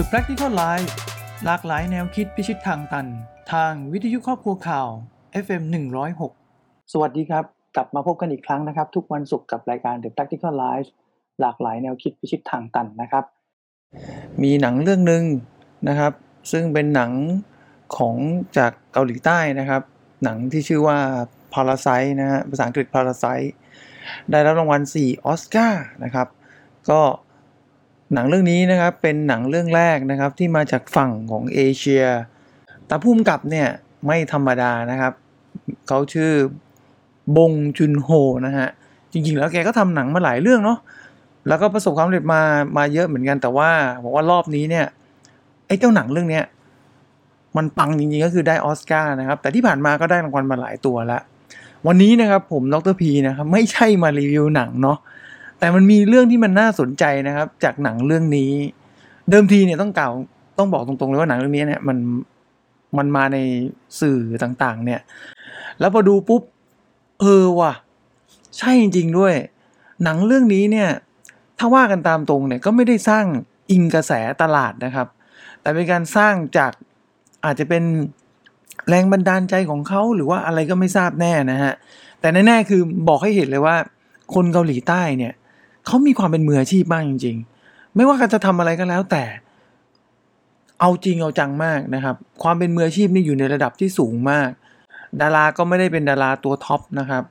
The Practical Life หลากหลายแนวคิดพิชิตทางตัน ทางวิทยุครอบครัวข่าว FM 106 สวัสดีครับ กลับมาพบกันอีกครั้งนะครับ ทุกวันศุกร์กับรายการ The Practical Life หลากหลายแนวคิดพิชิตทางตันนะครับ มีหนังเรื่องหนึ่งนะครับ ซึ่งเป็นหนังของจากเกาหลีใต้นะครับ หนังที่ชื่อว่า Parasite นะฮะภาษาอังกฤษ Parasite ได้รับรางวัล 4 ออสการ์นะครับ ก็ หนังเรื่องนี้นะครับเป็นหนังเรื่องแรกนะครับที่มาจากฝั่งของเอเชียแต่พุ่มกับเนี่ยไม่ธรรมดานะครับ เขาชื่อบงจุนโฮนะฮะ จริงๆแล้วแกก็ทำหนังมาหลายเรื่องเนาะ แล้วก็ประสบความสำเร็จมา มาเยอะเหมือนกัน แต่ว่าบอกว่ารอบนี้เนี่ย ไอ้เจ้าหนังเรื่องเนี้ยมันปังจริงๆก็คือได้ออสการ์นะครับ แต่ที่ผ่านมาก็ได้รางวัลมาหลายตัวล้ววันนี้นะครับผมดรพีนะครับ ไม่ใช่มารีวิวหนังเนาะ แต่มันมีเรื่องที่มันน่าสนใจนะครับ จากหนังเรื่องนี้ เดิมทีเนี่ยต้องกล่าวต้องบอกตรงๆเลยว่าหนังเรื่องนี้เนี่ยมันมันมาในสื่อต่างๆ เนี่ย แล้วพอดูปุ๊บเออว่ะ ใช่จริง ๆ ด้วย หนังเรื่องนี้เนี่ย ถ้าว่ากันตามตรงเนี่ยก็ไม่ได้สร้างอิงกระแสตลาดนะครับ แต่เป็นการสร้างจากอาจจะเป็นแรงบันดาลใจของเขาหรือว่าอะไรก็ไม่ทราบแน่นะฮะ แต่แน่ๆคือบอกให้เห็นเลยว่า คนเกาหลีใต้เนี่ย เขามีความเป็นมืออาชีพมากจริง ๆ ไม่ว่ากันจะทำอะไรก็แล้วแต่ เอาจริงเอาจังมากนะครับ ความเป็นมืออาชีพนี่อยู่ในระดับที่สูงมาก ดาราก็ไม่ได้เป็นดาราตัวท็อปนะครับ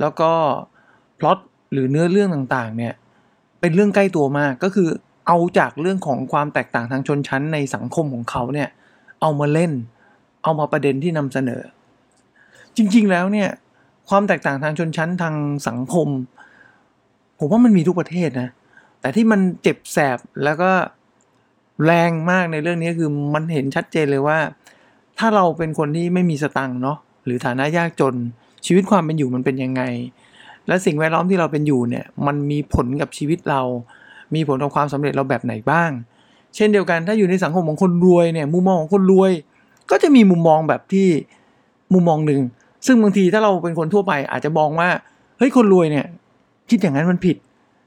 แล้วก็พล็อตหรือเนื้อเรื่องต่างๆ เนี่ย เป็นเรื่องใกล้ตัวมากก็คือเอาจากเรื่องของความแตกต่างทางชนชั้นในสังคมของเขาเนี่ย เอามาเล่น เอามาประเด็นที่นำเสนอ จริงๆแล้วเนี่ย ความแตกต่างทางชนชั้นทางสังคม ผมว่ามันมีทุกประเทศนะ แต่ที่มันเจ็บแสบแล้วก็แรงมากในเรื่องนี้คือมันเห็นชัดเจนเลยว่า ถ้าเราเป็นคนที่ไม่มีสตังค์เนาะหรือฐานะยากจนชีวิตความเป็นอยู่มันเป็นยังไง และสิ่งแวดล้อมที่เราเป็นอยู่เนี่ยมันมีผลกับชีวิตเรา มีผลกับความสำเร็จเราแบบไหนบ้าง เช่นเดียวกันถ้าอยู่ในสังคมของคนรวยเนี่ยมุมมองของคนรวย ก็จะมีมุมมองแบบที่มุมมองหนึ่งซึ่งบางทีถ้าเราเป็นคนทั่วไปอาจจะมองว่าเฮ้ยคนรวยเนี่ย คิดอย่างนั้นมันผิด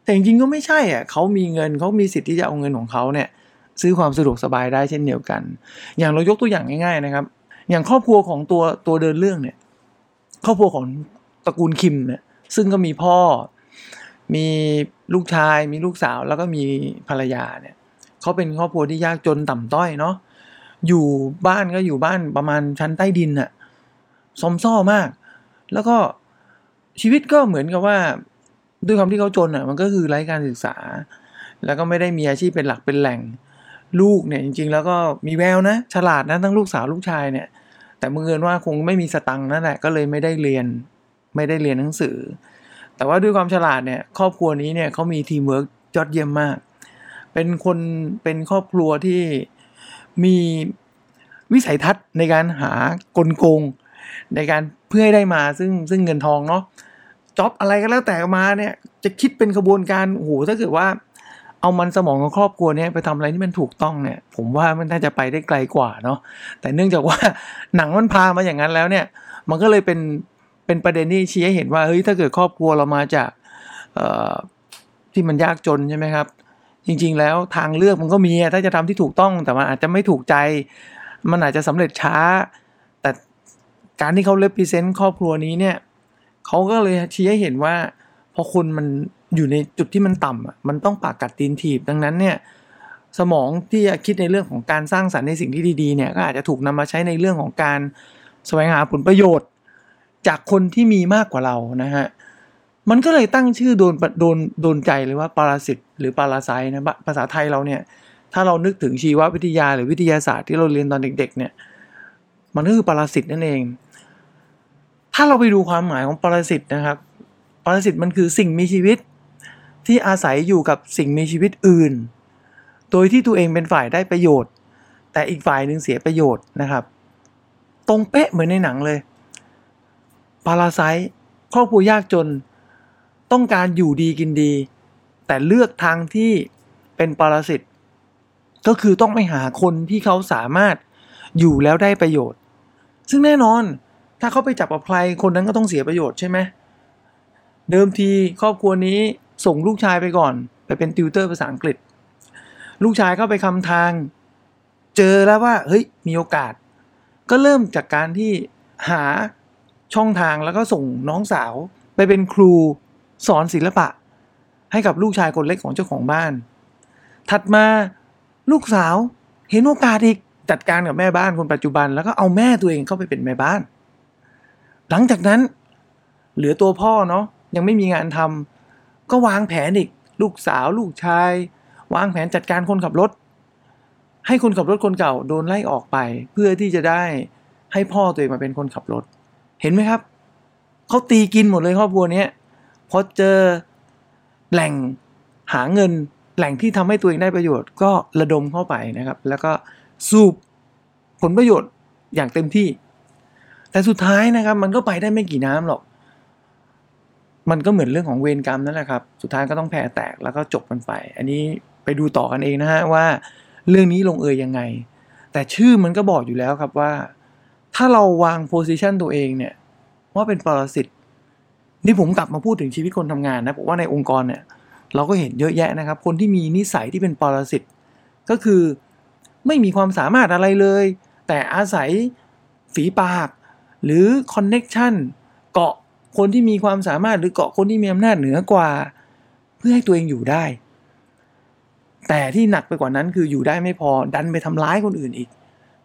แต่จริงๆก็ไม่ใช่อะเขามีเงินเขามีสิทธิ์ที่จะเอาเงินของเขาเนี่ยซื้อความสะดวกสบายได้เช่นเดียวกัน อย่างเรายกตัวอย่างง่าย ๆนะครับ อย่างครอบครัวของตัวตัวเดินเรื่องเนี่ย ครอบครัวของตระกูลคิมเนี่ย ซึ่งก็มีพ่อ มีลูกชาย มีลูกสาว แล้วก็มีภรรยาเนี่ย เขาเป็นครอบครัวที่ยากจนต่ำต้อยเนาะ อยู่บ้านก็อยู่บ้านประมาณชั้นใต้ดินอะซอมซ่อมาก แล้วก็ชีวิตก็เหมือนกับว่า ด้วยความที่เขาจนอะมันก็คือไร้การศึกษา แล้วก็ไม่ได้มีอาชีพเป็นหลักเป็นแหล่งลูกเนี่ยจริง ๆ แล้วก็มีแววนะ ฉลาดนะทั้งลูกสาวลูกชายเนี่ย แต่เมื่อเอินว่าคงไม่มีสตังค์นั่นแหละก็เลยไม่ได้เรียนไม่ได้เรียนหนังสือ แต่ว่าด้วยความฉลาดเนี่ยครอบครัวนี้เนี่ยเขามีทีมเวิร์กยอดเยี่ยมมาก เป็นคนเป็นครอบครัวที่มีวิสัยทัศน์ในการหากลโกงในการเพื่อให้ได้มาซึ่งซึ่งเงินทองเนาะ job อะไรก็แล้วแต่มาเนี่ย จะคิดเป็นกระบวนการโอ้โหถ้าเกิดว่า เอามันสมองของครอบครัวเนี้ยไปทำอะไรที่มันถูกต้องเนี่ย ผมว่ามันน่าจะไปได้ไกลกว่าเนาะแต่เนื่องจากว่าหนังมันพามาอย่างนั้นแล้วเนี่ย มันก็เลยเป็นเป็นประเด็นที่ชี้ให้เห็นว่าเฮ้ยถ้าเกิดครอบครัวเรามาจากที่มันยากจนใช่ไหมครับ จริง ๆ แล้วทางเลือกมันก็มีถ้าจะทำที่ถูกต้องแต่มันอาจจะไม่ถูกใจ มันอาจจะสำเร็จช้า แต่การที่เขาเล p พิเซนต์ครอบครัวนี้เนี่ย เขาก็เลยชี้ให้เห็นว่า พอคนมันอยู่ในจุดที่มันต่ำอะมันต้องปากกัดตีนถีบดังนั้นเนี่ยสมองที่จะคิดในเรื่องของการสร้างสรรค์ในสิ่งที่ดีๆเนี่ยก็อาจจะถูกนำมาใช้ในเรื่องของการแสวงหาผลประโยชน์ จากคนที่มีมากกว่าเรานะฮะมันก็เลยตั้งชื่อโดนโดนโดนใจเลยว่าปรสิตหรือปราไซนะภาษาไทยเราเนี่ยถ้าเรานึกถึงชีววิทยาหรือวิทยาศาสตร์ที่เราเรียนตอนเด็ก ๆ เนี่ย มันก็คือปรสิตนั่นเอง ถ้าเราไปดูความหมายของปรสิตนะครับ ปรสิตมันคือสิ่งมีชีวิต ที่อาศัยอยู่กับสิ่งมีชีวิตอื่น โดยที่ตัวเองเป็นฝ่ายได้ประโยชน์ แต่อีกฝ่ายหนึ่งเสียประโยชน์นะครับ ตรงเป๊ะเหมือนในหนังเลย ปาราไซครอบครัวยากจนต้องการอยู่ดีกินดี แต่เลือกทางที่เป็นปรสิตก็คือต้องไปหาคนที่เขาสามารถอยู่แล้วได้ประโยชน์ ซึ่งแน่นอน ถ้าเขาไปจับกับใครคนนั้นก็ต้องเสียประโยชน์ใช่ไหมเดิมทีครอบครัวนี้ส่งลูกชายไปก่อน ไปเป็นติวเตอร์ภาษาอังกฤษ ลูกชายเข้าไปคำทาง เจอแล้วว่าเฮ้ยมีโอกาส ก็เริ่มจากการที่หาช่องทางแล้วก็ส่งน้องสาว ไปเป็นครูสอนศิลปะ ให้กับลูกชายคนเล็กของเจ้าของบ้าน ถัดมาลูกสาวเห็นโอกาสอีกจัดการกับแม่บ้านคนปัจจุบัน แล้วก็เอาแม่ตัวเองเข้าไปเป็นแม่บ้าน หลังจากนั้น เหลือตัวพ่อเนาะยังไม่มีงานทำก็วางแผนอีก ลูกสาวลูกชาย วางแผนจัดการคนขับรถ ให้คนขับรถคนเก่าโดนไล่ออกไป เพื่อที่จะได้ให้พ่อตัวเองมาเป็นคนขับรถ เห็นไหมครับเขาตีกินหมดเลยครอบครัวนี้พอเจอแหล่งหาเงินแหล่งที่ทำให้ตัวเองได้ประโยชน์ก็ระดมเข้าไปนะครับ แล้วก็สูบผลประโยชน์อย่างเต็มที่ แต่สุดท้ายนะครับ มันก็ไปได้ไม่กี่น้ำหรอก มันก็เหมือนเรื่องของเวรกรรมนั่นแหละครับ สุดท้ายก็ต้องแผ่แตกแล้วก็จบกันไป อันนี้ไปดูต่อกันเองนะฮะว่า เรื่องนี้ลงเอยยังไง แต่ชื่อมันก็บอกอยู่แล้วครับว่า ถ้าเราวางโพสิชันตัวเองเนี่ยว่าเป็นปรสิตนี่ผมกลับมาพูดถึงชีวิตคนทำงานนะผมว่าในองค์กรเนี่ยเราก็เห็นเยอะแยะนะครับ คนที่มีนิสัยที่เป็นปรสิตก็คือไม่มีความสามารถอะไรเลย แต่อาศัยฝีปาก หรือคอนเน็ชันเกาะคนที่มีความสามารถหรือเกาะคนที่มีอำนาจเหนือกว่า เพื่อให้ตัวเองอยู่ได้ แต่ที่หนักไปกว่านั้นคืออยู่ได้ไม่พอดันไปทำร้ายคนอื่นอีก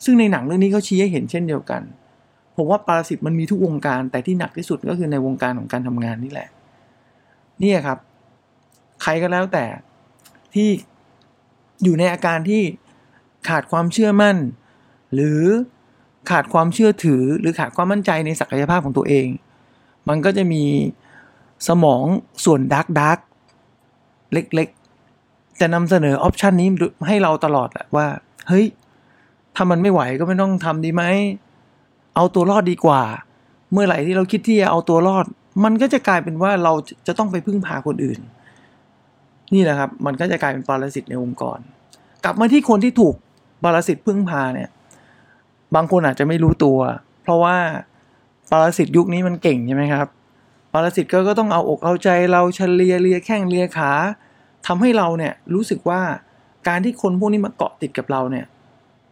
ซึ่งในหนังเรื่องนี้เขาชี้ให้เห็นเช่นเดียวกัน ผมว่าปรสิตมันมีทุกวงการ แต่ที่หนักที่สุดก็คือในวงการของการทำงานนี่แหละนี่ครับ ใครก็แล้วแต่ที่อยู่ในอาการที่ขาดความเชื่อมั่น หรือ ขาดความเชื่อถือหรือขาดความมั่นใจในศักยภาพของตัวเอง มันก็จะมีสมองส่วนดักดักเล็กๆ จะนำเสนอออปชันนี้ให้เราตลอดแหละว่า เฮ้ย ถ้ามันไม่ไหวก็ไม่ต้องทำดีไหม เอาตัวรอดดีกว่า เมื่อไหร่ที่เราคิดที่จะเอาตัวรอด มันก็จะกลายเป็นว่าเราจะต้องไปพึ่งพาคนอื่น นี่แหละครับ มันก็จะกลายเป็นปรสิตในองค์กร กลับมาที่คนที่ถูกปรสิตพึ่งพาเนี่ย บางคนอาจจะไม่รู้ตัว เพราะว่าปรสิตยุคนี้มันเก่งใช่ไหมครับปรสิตก็ก็ต้องเอาอกเอาใจเราเฉลียเลียแข้งเลียขาทำให้เราเนี่ยรู้สึกว่าการที่คนพวกนี้มาเกาะติดกับเราเนี่ย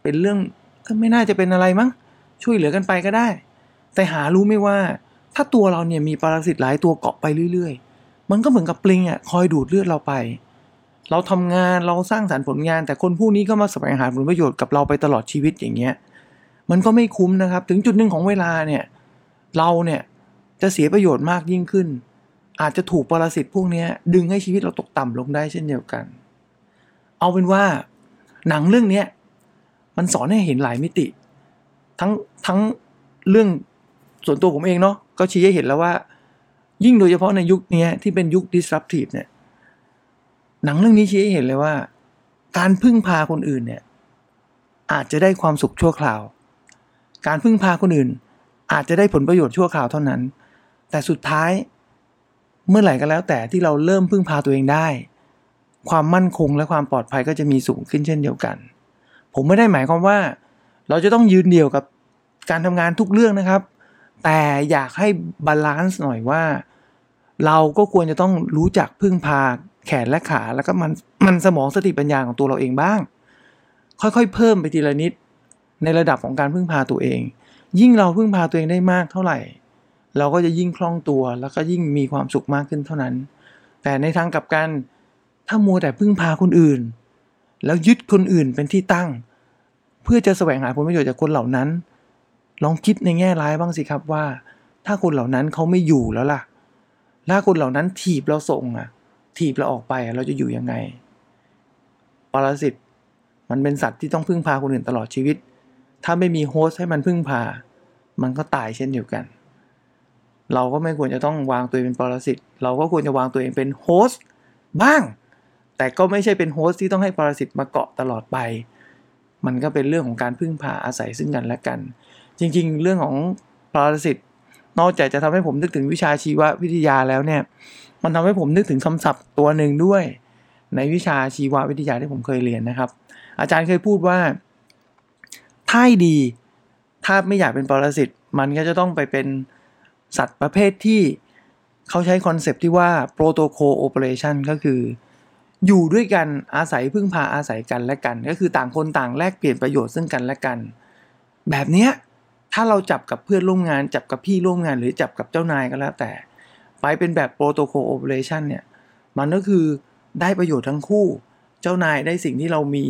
เป็นเรื่องไม่น่าจะเป็นอะไรมั้งช่วยเหลือกันไปก็ได้ แต่หารู้ไม่ว่าถ้าตัวเราเนี่ยมีปรสิตหลายตัวเกาะไปเรื่อย ๆ มันก็เหมือนกับปลิงอะคอยดูดเลือดเราไป เราทำงานเราสร้างสารรค์ผลงาน แต่คนผู้นี้ก็มาแสวงหาผลประโยชน์กับเราไปตลอดชีวิตอย่างเงี้ย มันก็ไม่คุ้มนะครับ ถึงจุดหนึ่งของเวลาเนี่ย เราเนี่ยจะเสียประโยชน์มากยิ่งขึ้น อาจจะถูกปรสิตพวกนี้ดึงให้ชีวิตเราตกต่ำลงได้เช่นเดียวกัน เอาเป็นว่าหนังเรื่องนี้มันสอนให้เห็นหลายมิติ ทั้งทั้งเรื่องส่วนตัวผมเองเนาะก็ชี้ให้เห็นแล้วว่า ยิ่งโดยเฉพาะในยุคนี้ที่เป็นยุค disruptive เนี่ยหนังเรื่องนี้ชี้ให้เห็นเลยว่า การพึ่งพาคนอื่นเนี่ยอาจจะได้ความสุขชั่วคราว การพึ่งพาคนอื่น อาจจะได้ผลประโยชน์ชั่วคราวเท่านั้น แต่สุดท้าย เมื่อไหร่ก็แล้วแต่ที่เราเริ่มพึ่งพาตัวเองได้ ความมั่นคงและความปลอดภัยก็จะมีสูงขึ้นเช่นเดียวกัน ผมไม่ได้หมายความว่า เราจะต้องยืนเดี่ยวกับการทำงานทุกเรื่องนะครับ แต่อยากให้ balance หน่อยว่า เราก็ควรจะต้องรู้จักพึ่งพาแขนและขาแล้วก็มันมันสมองสติปัญญาของตัวเราเองบ้าง ค่อยๆ เพิ่มไปทีละนิด ในระดับของการพึ่งพาตัวเอง ยิ่งเราพึ่งพาตัวเองได้มากเท่าไหร่ เราก็จะยิ่งคล่องตัวแล้วก็ยิ่งมีความสุขมากขึ้นเท่านั้น แต่ในทางกลับกันถ้ามัวแต่พึ่งพาคนอื่น แล้วยึดคนอื่นเป็นที่ตั้ง เพื่อจะแสวงหาผลประโยชน์จากคนเหล่านั้น ลองคิดในแง่ร้ายบ้างสิครับว่า ถ้าคนเหล่านั้นเขาไม่อยู่แล้วล่ะถ้าคนเหล่านั้นถีบเราส่งอะ ถีบเราออกไปเราจะอยู่ยังไงปรสิตมันเป็นสัตว์ที่ต้องพึ่งพาคนอื่นตลอดชีวิต ถ้าไม่มีโฮสต์ให้มันพึ่งพา มันก็ตายเช่นเดียวกัน เราก็ไม่ควรจะต้องวางตัวเองเป็นปรสิต เราก็ควรจะวางตัวเองเป็นโฮสต์บ้าง แต่ก็ไม่ใช่เป็นโฮสต์ที่ต้องให้ปรสิตมาเกาะตลอดไป มันก็เป็นเรื่องของการพึ่งพาอาศัยซึ่งกันและกัน จริงๆ เรื่องของปรสิต นอกจากจะทำให้ผมนึกถึงวิชาชีววิทยาแล้วเนี่ย มันทำให้ผมนึกถึงคำศัพท์ตัวหนึ่งด้วย ในวิชาชีววิทยาที่ผมเคยเรียนนะครับ อาจารย์เคยพูดว่า ถ้าดี ถ้าไม่อยากเป็นปรสิตมันก็จะต้องไปเป็นสัตว์ประเภทที่เขาใช้คอนเซปที่ว่า protocol operation ก็คือ อยู่ด้วยกันอาศัยพึ่งพาอาศัยกันและกัน ก็คือต่างคนต่างแลกเปลี่ยนประโยชน์ซึ่งกันและกัน แบบเนี้ยถ้าเราจับกับเพื่อนร่วมงาน จับกับพี่ร่วมงาน หรือจับกับเจ้านายก็แล้วแต่ ไปเป็นแบบโปรโตโคลโอเปอเรชันเนี่ยมันก็คือได้ประโยชน์ทั้งคู่ เจ้านายได้สิ่งที่เรามี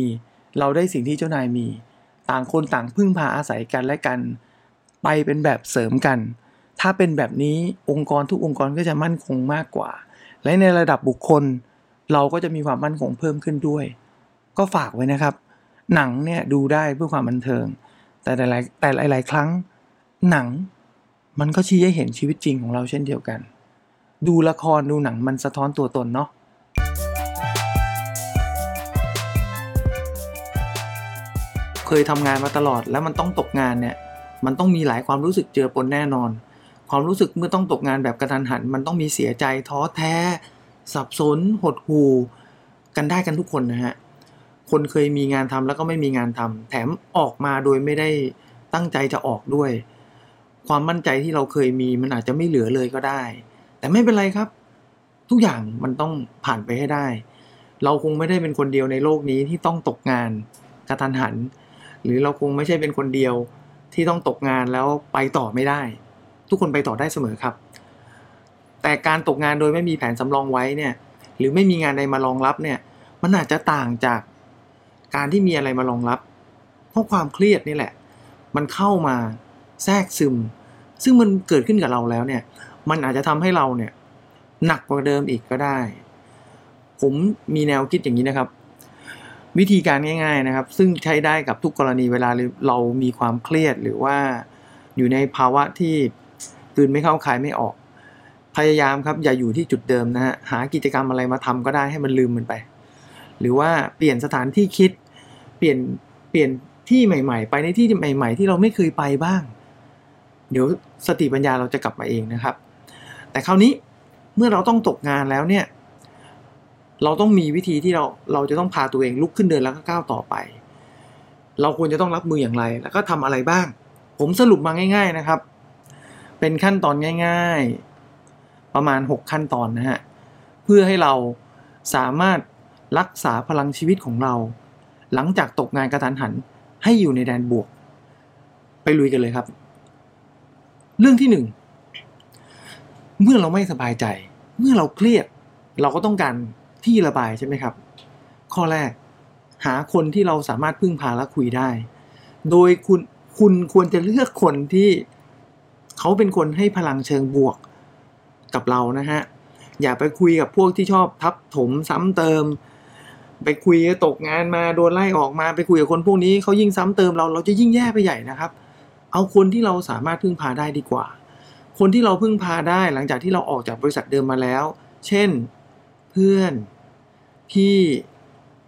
เราได้สิ่งที่เจ้านายมี ต่างคนต่างพึ่งพาอาศัยกันและกัน ไปเป็นแบบเสริมกัน ถ้าเป็นแบบนี้องค์กรทุกองค์กรก็จะมั่นคงมากกว่า และในระดับบุคคล เราก็จะมีความมั่นคงเพิ่มขึ้นด้วย ก็ฝากไว้นะครับ หนังเนี่ยดูได้เพื่อความบันเทิง แต่หลายแต่หลาย ๆ ครั้ง หนังมันก็ชี้ให้เห็นชีวิตจริงของเราเช่นเดียวกัน ดูละครดูหนังมันสะท้อนตัวตนเนาะ เคยทำงานมาตลอด แล้วมันต้องตกงานเนี่ยมันต้องมีหลายความรู้สึกเจอปนแน่นอน ความรู้สึกเมื่อต้องตกงานแบบกระทันหัน มันต้องมีเสียใจท้อแท้ สับสน หดหู่กันได้กันทุกคนนะฮะคนเคยมีงานทำแล้วก็ไม่มีงานทำแถมออกมาโดยไม่ได้ตั้งใจจะออกด้วย ความมั่นใจที่เราเคยมีมันอาจจะไม่เหลือเลยก็ได้ แต่ไม่เป็นไรครับ ทุกอย่างมันต้องผ่านไปให้ได้ เราคงไม่ได้เป็นคนเดียวในโลกนี้ที่ต้องตกงานกระทันหัน หรือเราคงไม่ใช่เป็นคนเดียวที่ต้องตกงานแล้วไปต่อไม่ได้ ทุกคนไปต่อได้เสมอครับ แต่การตกงานโดยไม่มีแผนสำรองไว้เนี่ยหรือไม่มีงานใดมารองรับเนี่ยมันอาจจะต่างจากการที่มีอะไรมารองรับ เพราะความเครียดนี่แหละ มันเข้ามาแทรกซึม ซึ่งมันเกิดขึ้นกับเราแล้วเนี่ยมันอาจจะทำให้เราเนี่ยหนักกว่าเดิมอีกก็ได้ ผมมีแนวคิดอย่างนี้นะครับ วิธีการง่ายๆนะครับ ซึ่งใช้ได้กับทุกกรณีเวลาเรามีความเครียดหรือว่าอยู่ในภาวะที่ตื่นไม่เข้าคายไม่ออก พยายามครับอย่าอยู่ที่จุดเดิมนะฮะหากิจกรรมอะไรมาทำก็ได้ให้มันลืมมันไป หรือว่าเปลี่ยนสถานที่คิด เปลี่ยนเปลี่ยนที่ใหม่ ๆ ไปในที่ใหม่ ๆ ที่เราไม่เคยไปบ้าง เดี๋ยวสติปัญญาเราจะกลับมาเองนะครับ แต่คราวนี้เมื่อเราต้องตกงานแล้วเนี่ย เราต้องมีวิธีที่เราเราจะต้องพาตัวเองลุกขึ้นเดินแล้วก็ก้าวต่อไป เราควรจะต้องรับมืออย่างไร แล้วก็ทำอะไรบ้าง ผมสรุปมาง่าย ๆนะครับ เป็นขั้นตอนง่าย ๆ ประมาณ 6 ขั้นตอนนะฮะเพื่อให้เราสามารถรักษาพลังชีวิตของเรา หลังจากตกงานกระทันหันให้อยู่ในแดนบวก ไปลุยกันเลยครับ เรื่องที่หนึ่งเมื่อเราไม่สบายใจ เมื่อเราเครียด เราก็ต้องการ ที่ระบายใช่ไหมครับ ข้อแรกหาคนที่เราสามารถพึ่งพาและคุยได้ โดยคุณคุณควรจะเลือกคนที่เขาเป็นคนให้พลังเชิงบวกกับเรานะฮะ อย่าไปคุยกับพวกที่ชอบทับถมซ้ำเติม ไปคุยตกงานมาโดนไล่ออกมาไปคุยกับคนพวกนี้เขายิ่งซ้ำเติมเราเราจะยิ่งแย่ไปใหญ่นะครับ เอาคนที่เราสามารถพึ่งพาได้ดีกว่า คนที่เราพึ่งพาได้หลังจากที่เราออกจากบริษัทเดิมมาแล้ว เช่น เพื่อน พี่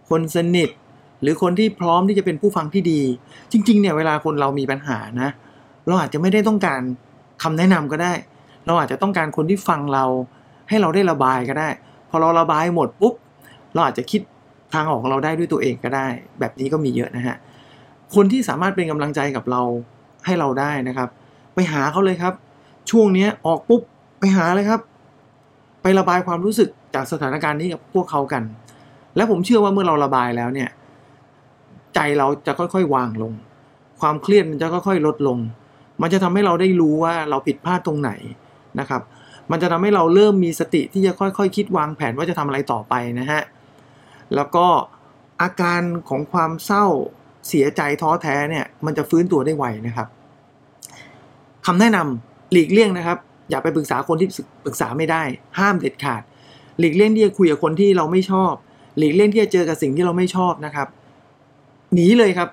คนสนิท หรือคนที่พร้อมที่จะเป็นผู้ฟังที่ดี จริง ๆ เนี่ยเวลาคนเรามีปัญหานะ เราอาจจะไม่ได้ต้องการคำแนะนำก็ได้ เราอาจจะต้องการคนที่ฟังเรา ให้เราได้ระบายก็ได้ พอเราระบายหมดปุ๊บเราอาจจะคิดทางออกของเราได้ด้วยตัวเองก็ได้ แบบนี้ก็มีเยอะนะฮะคนที่สามารถเป็นกำลังใจกับเราให้เราได้นะครับ ไปหาเขาเลยครับ ช่วงเนี้ยออกปุ๊บไปหาเลยครับ ไประบายความรู้สึกจากสถานการณ์นี้กับพวกเขากัน และผมเชื่อว่าเมื่อเราระบายแล้วเนี่ย ใจเราจะค่อยๆวางลง ความเครียดมันจะค่อยๆลดลง มันจะทำให้เราได้รู้ว่าเราผิดพลาดตรงไหนนะครับ มันจะทำให้เราเริ่มมีสติที่จะค่อยๆคคิดวางแผนว่าจะทำอะไรต่อไปนะฮะแล้วก็อาการของความเศร้าเสียใจท้อแท้เนี่ย มันจะฟื้นตัวได้ไวนะครับคำแนะนำหลีกเลี่ยงนะครับ อย่าไปปรึกษาคนที่ปรึกษาไม่ได้ ห้ามเด็ดขาด หลีกเลี่ยงที่จะคุยกับคนที่เราไม่ชอบ หลีกเลี่ยงที่จะเจอกับสิ่งที่เราไม่ชอบนะครับ หนีเลยครับ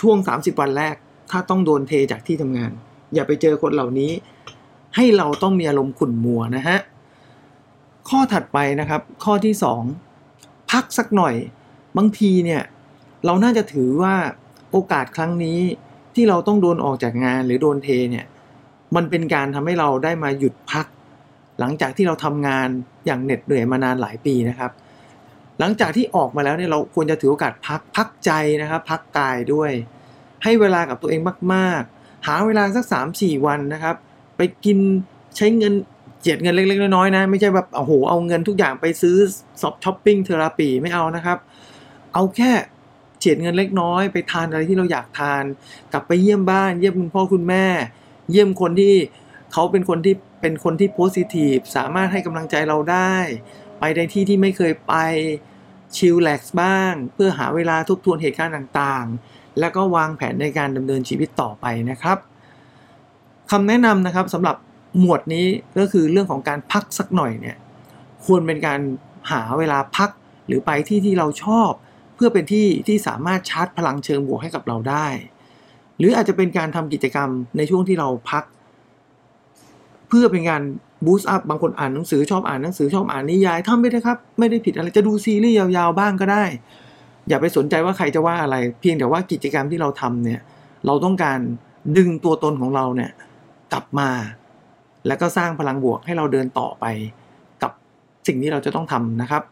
ช่วง 30 วันแรก ถ้าต้องโดนเทจากที่ทำงาน อย่าไปเจอคนเหล่านี้ ให้เราต้องมีอารมณ์ขุ่นมัวนะฮะข้อถัดไปนะครับ ข้อที่ 2 พักสักหน่อย บางทีเนี่ย เราน่าจะถือว่าโอกาสครั้งนี้ที่เราต้องโดนออกจากงานหรือโดนเทเนี่ย มันเป็นการทำให้เราได้มาหยุดพัก หลังจากที่เราทำงานอย่างเหน็ดเหนื่อยมานานหลายปีนะครับ หลังจากที่ออกมาแล้วเนี่ยเราควรจะถือโอกาสพักพักใจนะครับ พักกายด้วย ให้เวลากับตัวเองมาก ๆ หาเวลาสัก 3-4 วันนะครับ ไปกินใช้เงินเจียดเงินเล็ก ๆ น้อยๆนะ ไม่ใช่แบบโอ้โหเอาเงินทุกอย่างไปซื้อสอบ shopping therapy ไม่เอานะครับ เอาแค่เจียดเงินเล็กน้อยไปทานอะไรที่เราอยากทาน กลับไปเยี่ยมบ้าน เยี่ยมคุณพ่อคุณแม่ เยี่ยมคนที่เขาเป็นคนที่เป็นคนที่ positive สามารถให้กำลังใจเราได้ ไปในที่ที่ไม่เคยไป chillax บ้าง เพื่อหาเวลาทบทวนเหตุการณ์ต่างๆ แล้วก็วางแผนในการดำเนินชีวิตต่อไปนะครับคำแนะนำนะครับสำหรับหมวดนี้ก็คือเรื่องของการพักสักหน่อยเนี่ยควรเป็นการหาเวลาพักหรือไปที่ที่เราชอบ เพื่อเป็นที่ที่สามารถชาร์จพลังเชิงบวกให้กับเราได้ หรืออาจจะเป็นการทำกิจกรรมในช่วงที่เราพัก เพื่อเป็นการ บูสต์อัพบางคนอ่านหนังสือชอบอ่านหนังสือชอบอ่านนิยายทำไปนะครับ ไม่ได้ผิดอะไรจะดูซีรีส์ยาวๆบ้างก็ได้ อย่าไปสนใจว่าใครจะว่าอะไร เพียงแต่ว่ากิจกรรมที่เราทำเนี่ยเราต้องการดึงตัวตนของเราเนี่ยกลับมา แล้วก็สร้างพลังบวกให้เราเดินต่อไปกับสิ่งที่เราจะต้องทำนะครับ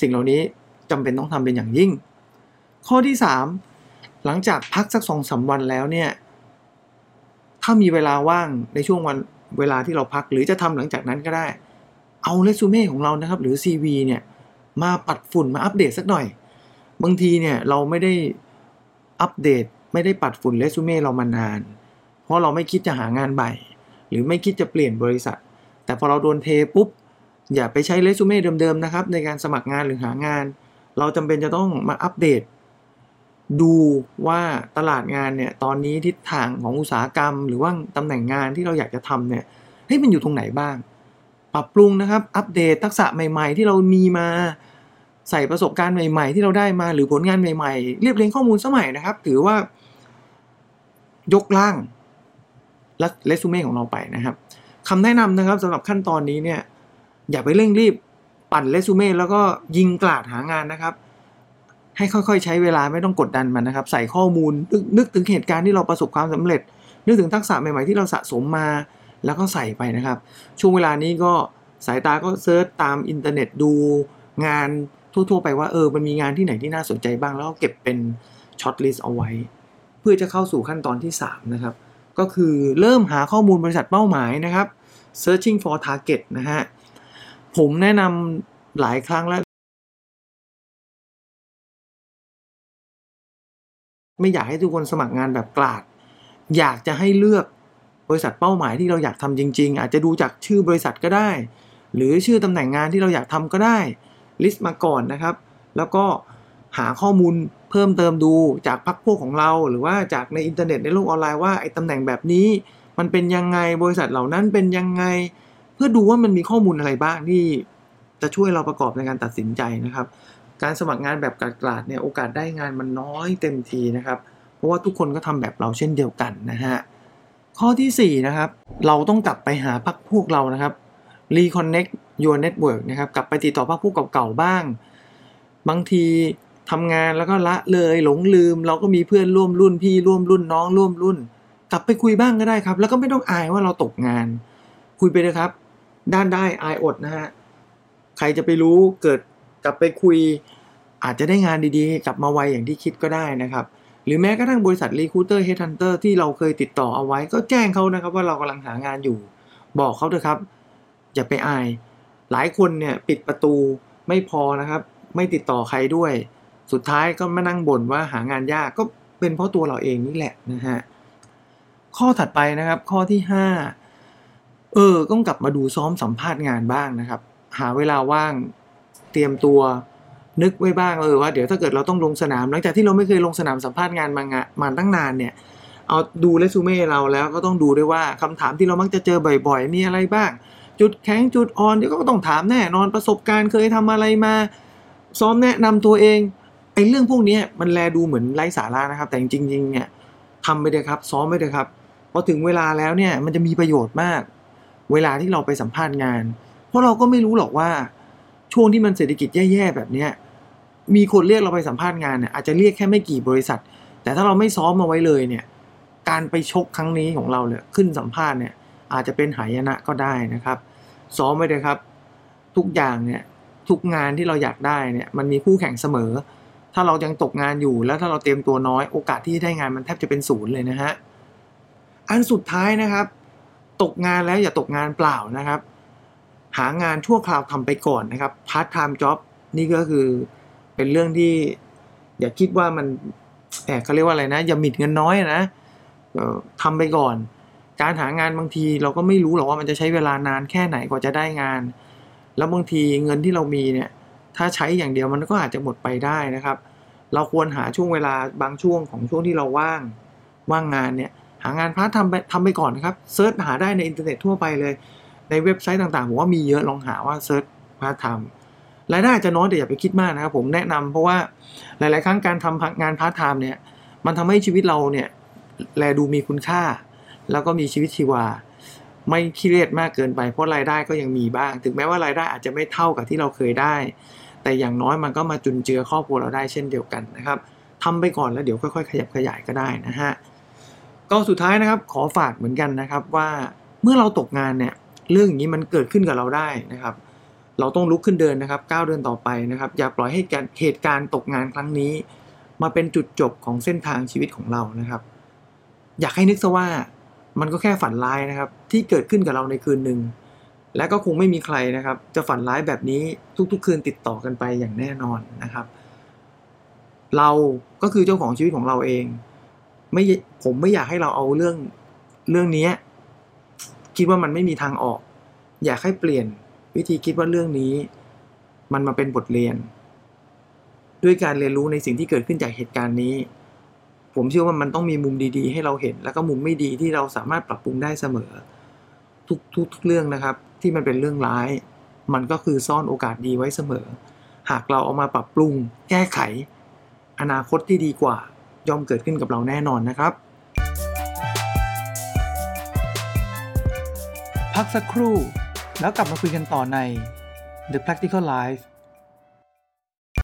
สิ่งเหล่านี้จำเป็นต้องทำเป็นอย่างยิ่ง ข้อที่ 3 หลังจากพักสักสองสาวันแล้วเนี่ยถ้ามีเวลาว่างในช่วงวัน เวลาที่เราพักหรือจะทำหลังจากนั้นก็ได้ เอาเรซูเม่ของเรานะครับ หรือ CV เนี่ยมาปัดฝุ่นมาอัปเดตสักหน่อย บางทีเนี่ยเราไม่ได้อัปเดตไม่ได้ปัดฝุ่นเรซูเม่เรามานาน เพราะเราไม่คิดจะหางานใหม่หรือไม่คิดจะเปลี่ยนบริษัท แต่พอเราโดนเทปุ๊บ อย่าไปใช้เรซูเม่เดิมๆนะครับในการสมัครงานหรือหางาน เราจำเป็นจะต้องมาอัปเดต ดูว่าตลาดงานเนี่ยตอนนี้ทิศทางของอุตสาหกรรม หรือว่าตำแหน่งงานที่เราอยากจะทำเนี่ยเฮ้ยมันอยู่ตรงไหนบ้าง ปรับปรุงนะครับ อัปเดตทักษะใหม่ ๆ ที่เรามีมาใส่ประสบการณ์ใหม่ ๆ ที่เราได้มาหรือผลงานใหม่ ๆ เรียบเรียงข้อมูลสมัยนะครับ ถือว่า ยกล่างและเรซูเม่ของเราไปนะครับคำแนะนำนะครับสำหรับขั้นตอนนี้เนี่ย อย่าไปเร่งรีบ ปั่นเรซูเม่แล้วก็ยิงกลาดหางานนะครับ ให้ค่อยๆ ใช้เวลาไม่ต้องกดดันมันนะครับ ใส่ข้อมูลนึกนึกถึงเหตุการณ์ที่เราประสบความสำเร็จ นึกถึงทักษะใหม่ๆที่เราสะสมมา แล้วก็ใส่ไปนะครับ ช่วงเวลานี้ก็สายตาก็ search ตามอินเทอร์เน็ตดูงานทั่วๆ ไปว่าเออมันมีงานที่ไหนที่น่าสนใจบ้าง แล้วก็เก็บเป็น shortlist เอาไว้ เพื่อจะเข้าสู่ขั้นตอนที่ 3 นะครับ ก็คือเริ่มหาข้อมูลบริษัทเป้าหมายนะครับ searching for target นะฮะผมแนะนำหลายครั้งแล้ว ไม่อยากให้ทุกคนสมัครงานแบบกราด อยากจะให้เลือกบริษัทเป้าหมายที่เราอยากทำจริง ๆ อาจจะดูจากชื่อบริษัทก็ได้ หรือชื่อตำแหน่งงานที่เราอยากทำก็ได้ list มาก่อนนะครับ แล้วก็หาข้อมูลเพิ่มเติมดูจากพรรคพวกของเรา หรือว่าจากในอินเทอร์เน็ตในโลกออนไลน์ว่าไอ้ตำแหน่งแบบนี้ มันเป็นยังไงบริษัทเหล่านั้นเป็นยังไง เพื่อดูว่ามันมีข้อมูลอะไรบ้างที่จะช่วยเราประกอบในการตัดสินใจนะครับ การสมัครงานแบบกลาดๆเนี่ยโอกาสได้งานมันน้อยเต็มทีนะครับ เพราะว่าทุกคนก็ทำแบบเราเช่นเดียวกันนะฮะข้อที่4นะครับเราต้องกลับไปหาพักพวกเรานะครับ reconnect your network นะครับกลับไปติดต่อพักพวกเก่าๆบ้าง บางทีทำงานแล้วก็ละเลยหลงลืม เราก็มีเพื่อนร่วมรุ่นพี่ร่วมรุ่นน้องร่วมรุ่น กลับไปคุยบ้างก็ได้ครับ แล้วก็ไม่ต้องอายว่าเราตกงาน คุยไปเลยครับ ด้านได้อายอดนะฮะใครจะไปรู้เกิด กลับไปคุยอาจจะได้งานดีๆ กลับมาไวอย่างที่คิดก็ได้นะครับ หรือแม้กระทั่งบริษัท Recruiter Headhunter ที่เราเคยติดต่อเอาไว้ ก็แจ้งเขานะครับว่าเรากำลังหางานอยู่ บอกเขาเถอะครับ อย่าไปอาย หลายคนเนี่ยปิดประตูไม่พอนะครับ ไม่ติดต่อใครด้วย สุดท้ายก็มานั่งบ่นว่าหางานยากก็เป็นเพราะตัวเราเองนี่แหละนะฮะข้อถัดไปนะครับข้อที่ 5 เออต้องกลับมาดูซ้อมสัมภาษณ์งานบ้างนะครับ หาเวลาว่าง เตรียมตัวนึกไว้บ้างเออว่าเดี๋ยวถ้าเกิดเราต้องลงสนาม หลังจากที่เราไม่เคยลงสนามสัมภาษณ์งานมางะมาตั้งนานเนี่ยเอาดูเรซูเม่เราแล้วก็ต้องดูด้วยว่าคำถามที่เรามักจะเจอบ่อยๆ มีอะไรบ้าง จุดแข็งจุดอ่อนเดี๋ยวก็ต้องถามแน่นอนประสบการณ์เคยทำอะไรมา ซ้อมแนะนำตัวเองไอ้เรื่องพวกนี้มันแลดูเหมือนไร้สาระนะครับ แต่จริงๆเนี่ยทำไปเลยครับ ซ้อมไปเลยครับพอถึงเวลาแล้วเนี่ยมันจะมีประโยชน์มาก เวลาที่เราไปสัมภาษณ์งาน เพราะเราก็ไม่รู้หรอกว่า ช่วงที่มันเศรษฐกิจแย่ๆแบบเนี้ยมีคนเรียกเราไปสัมภาษณ์งานเนี่ยอาจจะเรียกแค่ไม่กี่บริษัท แต่ถ้าเราไม่ซ้อมมาไว้เลยเนี่ย การไปชกครั้งนี้ของเราเนี่ยขึ้นสัมภาษณ์เนี่ยอาจจะเป็นหายนะก็ได้นะครับ ซ้อมไว้เลยครับ ทุกอย่างเนี่ยทุกงานที่เราอยากได้เนี่ยมันมีคู่แข่งเสมอ ถ้าเรายังตกงานอยู่แล้วถ้าเราเตรียมตัวน้อยโอกาสที่ได้งานมันแทบจะเป็นศูนย์เลยนะฮะอันสุดท้ายนะครับ ตกงานแล้วอย่าตกงานเปล่านะครับ หางานชั่วคราวทำไปก่อนนะครับ part-time job นี่ก็คือเป็นเรื่องที่อย่าคิดว่ามันแอบเขาเรียกว่าอะไรนะ อย่าหมิ่นเงินน้อยนะเอ่อทำไปก่อน การหางานบางทีเราก็ไม่รู้หรอกว่ามันจะใช้เวลานานแค่ไหนกว่าจะได้งาน แล้วบางทีเงินที่เรามีเนี่ย ถ้าใช้อย่างเดียวมันก็อาจจะหมดไปได้นะครับ เราควรหาช่วงเวลาบางช่วงของช่วงที่เราว่างว่างงานเนี่ย หางานพาร์ททำไปทำไปก่อนนะครับ search หาได้ในอินเทอร์เน็ตทั่วไปเลย ในเว็บไซต์ต่างๆ ผมว่ามีเยอะลองหาว่า search part-time รายได้อาจจะน้อยแต่อย่าไปคิดมากนะครับผมแนะนำเพราะว่าหลาย ๆ ครั้งการทำงานพาร์ทไทม์เนี่ยมันทำให้ชีวิตเราเนี่ยแลดูมีคุณค่า แล้วก็มีชีวิตชีวา ไม่เครียดมากเกินไป เพราะรายได้ก็ยังมีบ้าง ถึงแม้ว่ารายได้อาจจะไม่เท่ากับที่เราเคยได้ แต่อย่างน้อยมันก็มาจุนเจือครอบครัวเราได้เช่นเดียวกันนะครับทำไปก่อนแล้วเดี๋ยวค่อย ๆ ขยับขยายก็ได้นะฮะก็สุดท้ายนะครับขอฝากเหมือนกันนะครับว่าเมื่อเราตกงานเนี่ย เรื่องอย่างนี้มันเกิดขึ้นกับเราได้นะครับ เราต้องลุกขึ้นเดินนะครับก้าวเดินต่อไปนะครับ อย่าปล่อยให้เหตุการณ์ตกงานครั้งนี้ มาเป็นจุดจบของเส้นทางชีวิตของเรานะครับ อยากให้นึกซะว่ามันก็แค่ฝันร้ายนะครับ ที่เกิดขึ้นกับเราในคืนหนึ่งและก็คงไม่มีใครนะครับ จะฝันร้ายแบบนี้ทุกๆ คืนติดต่อกันไปอย่างแน่นอนนะครับ เราก็คือเจ้าของชีวิตของเราเอง ไม่ผมไม่อยากให้เราเอาเรื่องเรื่องนี้ คิดว่ามันไม่มีทางออก อยากให้เปลี่ยนวิธีคิดว่าเรื่องนี้ มันมาเป็นบทเรียน ด้วยการเรียนรู้ในสิ่งที่เกิดขึ้นจากเหตุการณ์นี้ ผมเชื่อว่ามันต้องมีมุมดีๆ ให้เราเห็น แล้วก็มุมไม่ดีที่เราสามารถปรับปรุงได้เสมอ ทุกทุกทุกเรื่องนะครับ ที่มันเป็นเรื่องร้าย มันก็คือซ่อนโอกาสดีไว้เสมอ หากเราเอามาปรับปรุง แก้ไข อนาคตที่ดีกว่า ย่อมเกิดขึ้นกับเราแน่นอนนะครับ พักสักครู่ แล้วกลับมาคุยกันต่อใน The Practical Life